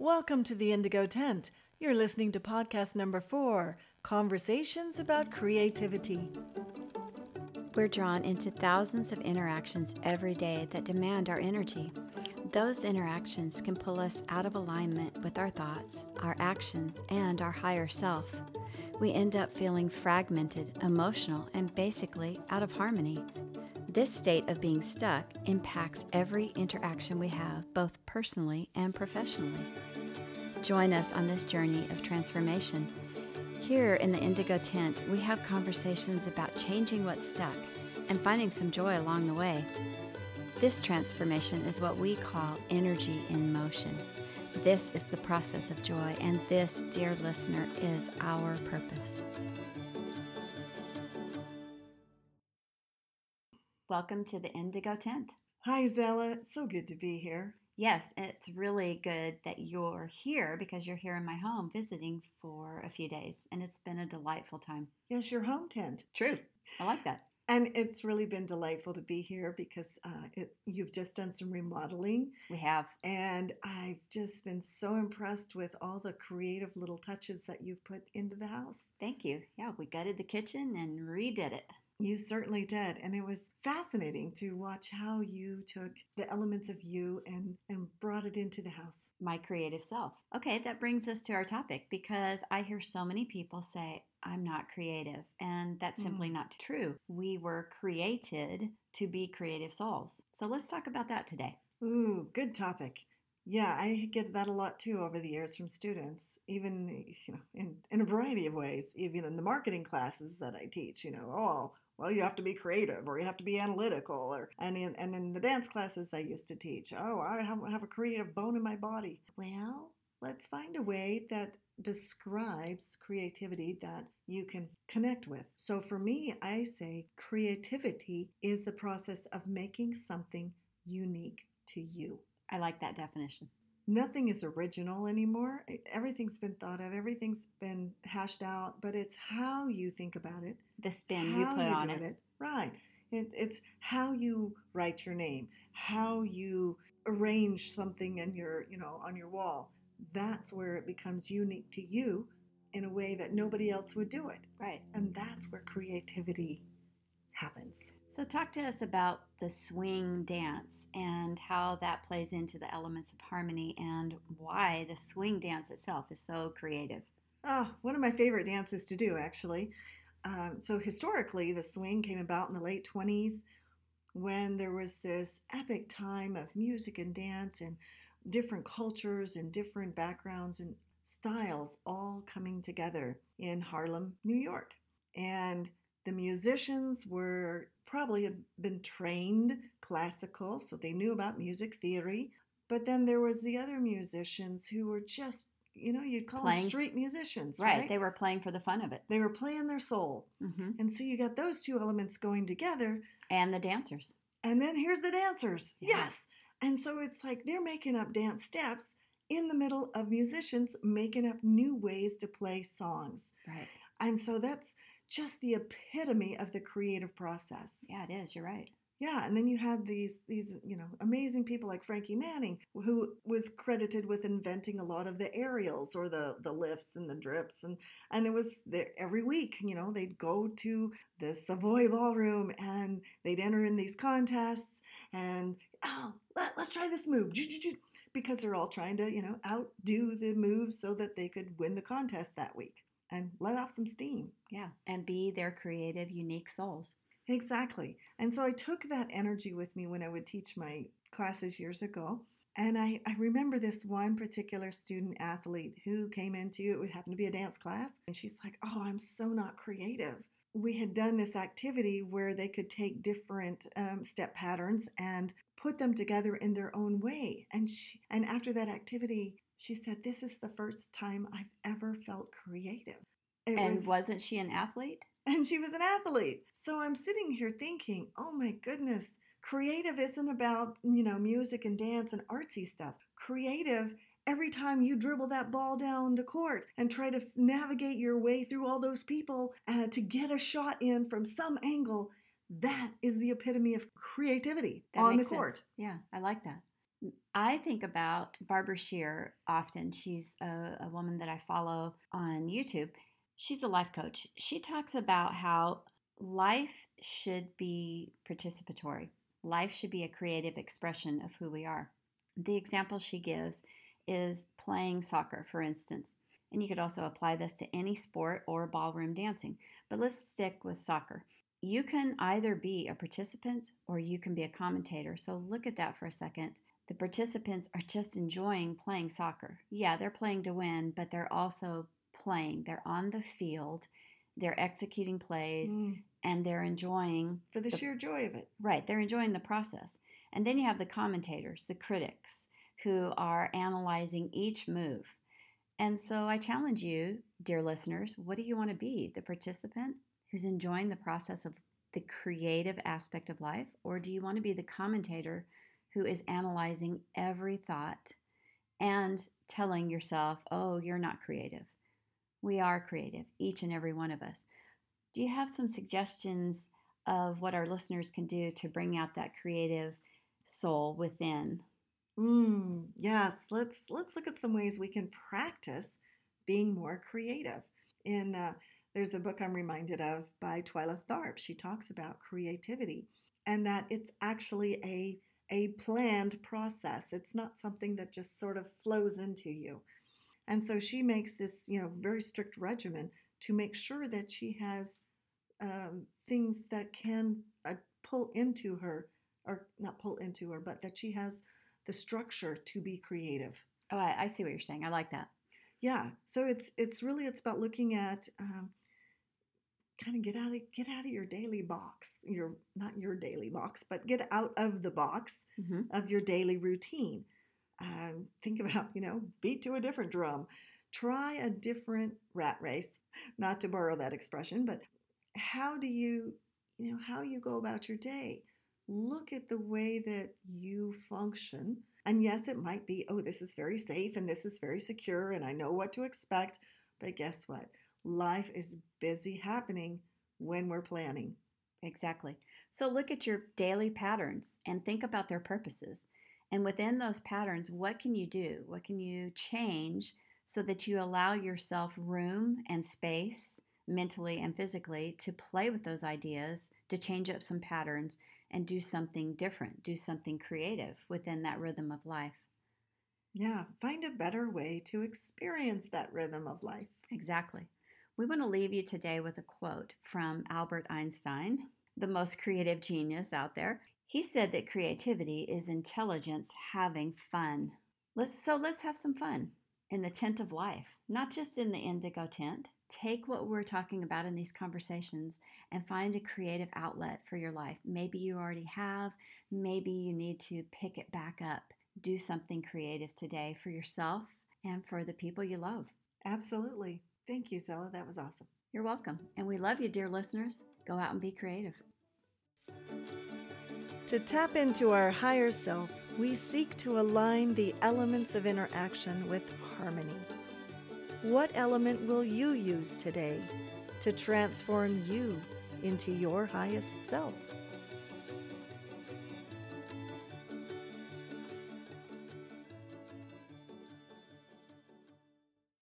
Welcome to the Indigo Tent. You're listening to podcast number four Conversations about Creativity. We're drawn into thousands of interactions every day that demand our energy. Those interactions can pull us out of alignment with our thoughts, our actions, and our higher self. We end up feeling fragmented, emotional, and basically out of harmony. This state of being stuck impacts every interaction we have, both personally and professionally. Join us on this journey of transformation. Here in the Indigo Tent, we have conversations about changing what's stuck and finding some joy along the way. This transformation is what we call energy in motion. This is the process of joy, and this, dear listener, is our purpose. Welcome to the Indigo Tent. Hi, Zella. It's so good to be here. Yes, it's really good that you're here because you're here in my home visiting for a few days, and it's been a delightful time. Yes, your home tent. True. I like that. And it's really been delightful to be here because uh, it, you've just done some remodeling. We have. And I've just been so impressed with all the creative little touches that you've put into the house. Thank you. Yeah, we gutted the kitchen and redid it. You certainly did. And it was fascinating to watch how you took the elements of you and, and brought it into the house. My creative self. Okay, that brings us to our topic because I hear so many people say, I'm not creative. And that's simply Mm. not true. We were created to be creative souls. So let's talk about that today. Ooh, good topic. Yeah, I get that a lot too over the years from students, even you know, in, in a variety of ways, even in the marketing classes that I teach, you know, oh, well, you have to be creative or you have to be analytical or and in and in the dance classes I used to teach, oh, I have, a creative bone in my body. Well, let's find a way that describes creativity that you can connect with. So for me, I say creativity is the process of making something unique to you. I like that definition. Nothing is original anymore. Everything's been thought of, everything's been hashed out, but it's how you think about it, The spin you put on do it. Right. It, it's how you write your name, how you arrange something in your, you know, on your wall. That's where it becomes unique to you in a way that nobody else would do it. Right. And that's where creativity happens. So, talk to us about the swing dance and how that plays into the elements of harmony and why the swing dance itself is so creative. Ah, one of my favorite dances to do, actually. Um, so, historically, the swing came about in the late 20s when there was this epic time of music and dance and different cultures and different backgrounds and styles all coming together in Harlem, New York. And the musicians were probably had been trained classical, so they knew about music theory. But then there was the other musicians who were just, you know, you'd call Playing- them street musicians, Right. right? They were playing for the fun of it. They were playing their soul. hmm And so you got those two elements going together. And the dancers. And then here's the dancers. Yeah. Yes. And so it's like they're making up dance steps in the middle of musicians making up new ways to play songs. Right. And so that's just the epitome of the creative process. Yeah, it is. You're right. Yeah, and then you had these these you know amazing people like Frankie Manning, who was credited with inventing a lot of the aerials or the the lifts and the drips, and and it was there every week. You know, they'd go to the Savoy Ballroom and they'd enter in these contests, and oh, let, let's try this move, because they're all trying to you know outdo the moves so that they could win the contest that week and let off some steam. Yeah. And be their creative, unique souls. Exactly. And so I took that energy with me when I would teach my classes years ago. And I, I remember this one particular student athlete who came into it, would happen to be a dance class, and she's like, Oh, I'm so not creative. We had done this activity where they could take different um, step patterns and put them together in their own way. And she, and after that activity, she said, This is the first time I've ever felt creative. It and was- wasn't she an athlete? And she was an athlete. So I'm sitting here thinking, oh my goodness, creative isn't about, you know, music and dance and artsy stuff. Creative, every time you dribble that ball down the court and try to f- navigate your way through all those people uh, to get a shot in from some angle, that is the epitome of creativity That on the makes sense. court. Yeah, I like that. I think about Barbara Sher often. She's a, a, woman that I follow on YouTube. She's a life coach. She talks about how life should be participatory, life should be a creative expression of who we are. The example she gives is playing soccer, for instance. And you could also apply this to any sport or ballroom dancing. But let's stick with soccer. You can either be a participant or you can be a commentator. So look at that for a second. The participants are just enjoying playing soccer. Yeah, they're playing to win, but they're also playing. They're on the field, they're executing plays, mm. and they're enjoying for the, the sheer joy of it. Right, they're enjoying the process. And then you have the commentators, the critics, who are analyzing each move. And so I challenge you, dear listeners, what do you want to be? The participant who's enjoying the process of the creative aspect of life? Or do you want to be the commentator who is analyzing every thought and telling yourself, oh, you're not creative? We are creative, each and every one of us. Do you have some suggestions of what our listeners can do to bring out that creative soul within? Mm, yes, let's let's look at some ways we can practice being more creative. In uh, there's a book I'm reminded of by Twyla Tharp. She talks about creativity and that it's actually a a planned process. It's not something that just sort of flows into you. And so she makes this, you know, very strict regimen to make sure that she has um, things that can uh, pull into her, or not pull into her, but that she has the structure to be creative. Oh, I, I see what you're saying. I like that. Yeah. So it's it's really it's about looking at um, kind of get out of get out of your daily box your not your daily box but get out of the box mm-hmm. of your daily routine uh, think about you know beat to a different drum try a different rat race not to borrow that expression but how do you you know how you go about your day look at the way that you function and yes it might be oh this is very safe and this is very secure and i know what to expect but guess what life is busy happening when we're planning. Exactly. So look at your daily patterns and think about their purposes. And within those patterns, what can you do? What can you change so that you allow yourself room and space mentally and physically to play with those ideas, to change up some patterns and do something different, do something creative within that rhythm of life? Yeah, find a better way to experience that rhythm of life. Exactly. We want to leave you today with a quote from Albert Einstein, the most creative genius out there. He said that creativity is intelligence having fun. Let's so let's have some fun in the tent of life, not just in the indigo tent. Take what we're talking about in these conversations and find a creative outlet for your life. Maybe you already have, maybe you need to pick it back up. Do something creative today for yourself and for the people you love. Absolutely. Thank you, Zella. That was awesome. You're welcome. And we love you, dear listeners. Go out and be creative. To tap into our higher self, we seek to align the elements of interaction with harmony. What element will you use today to transform you into your highest self?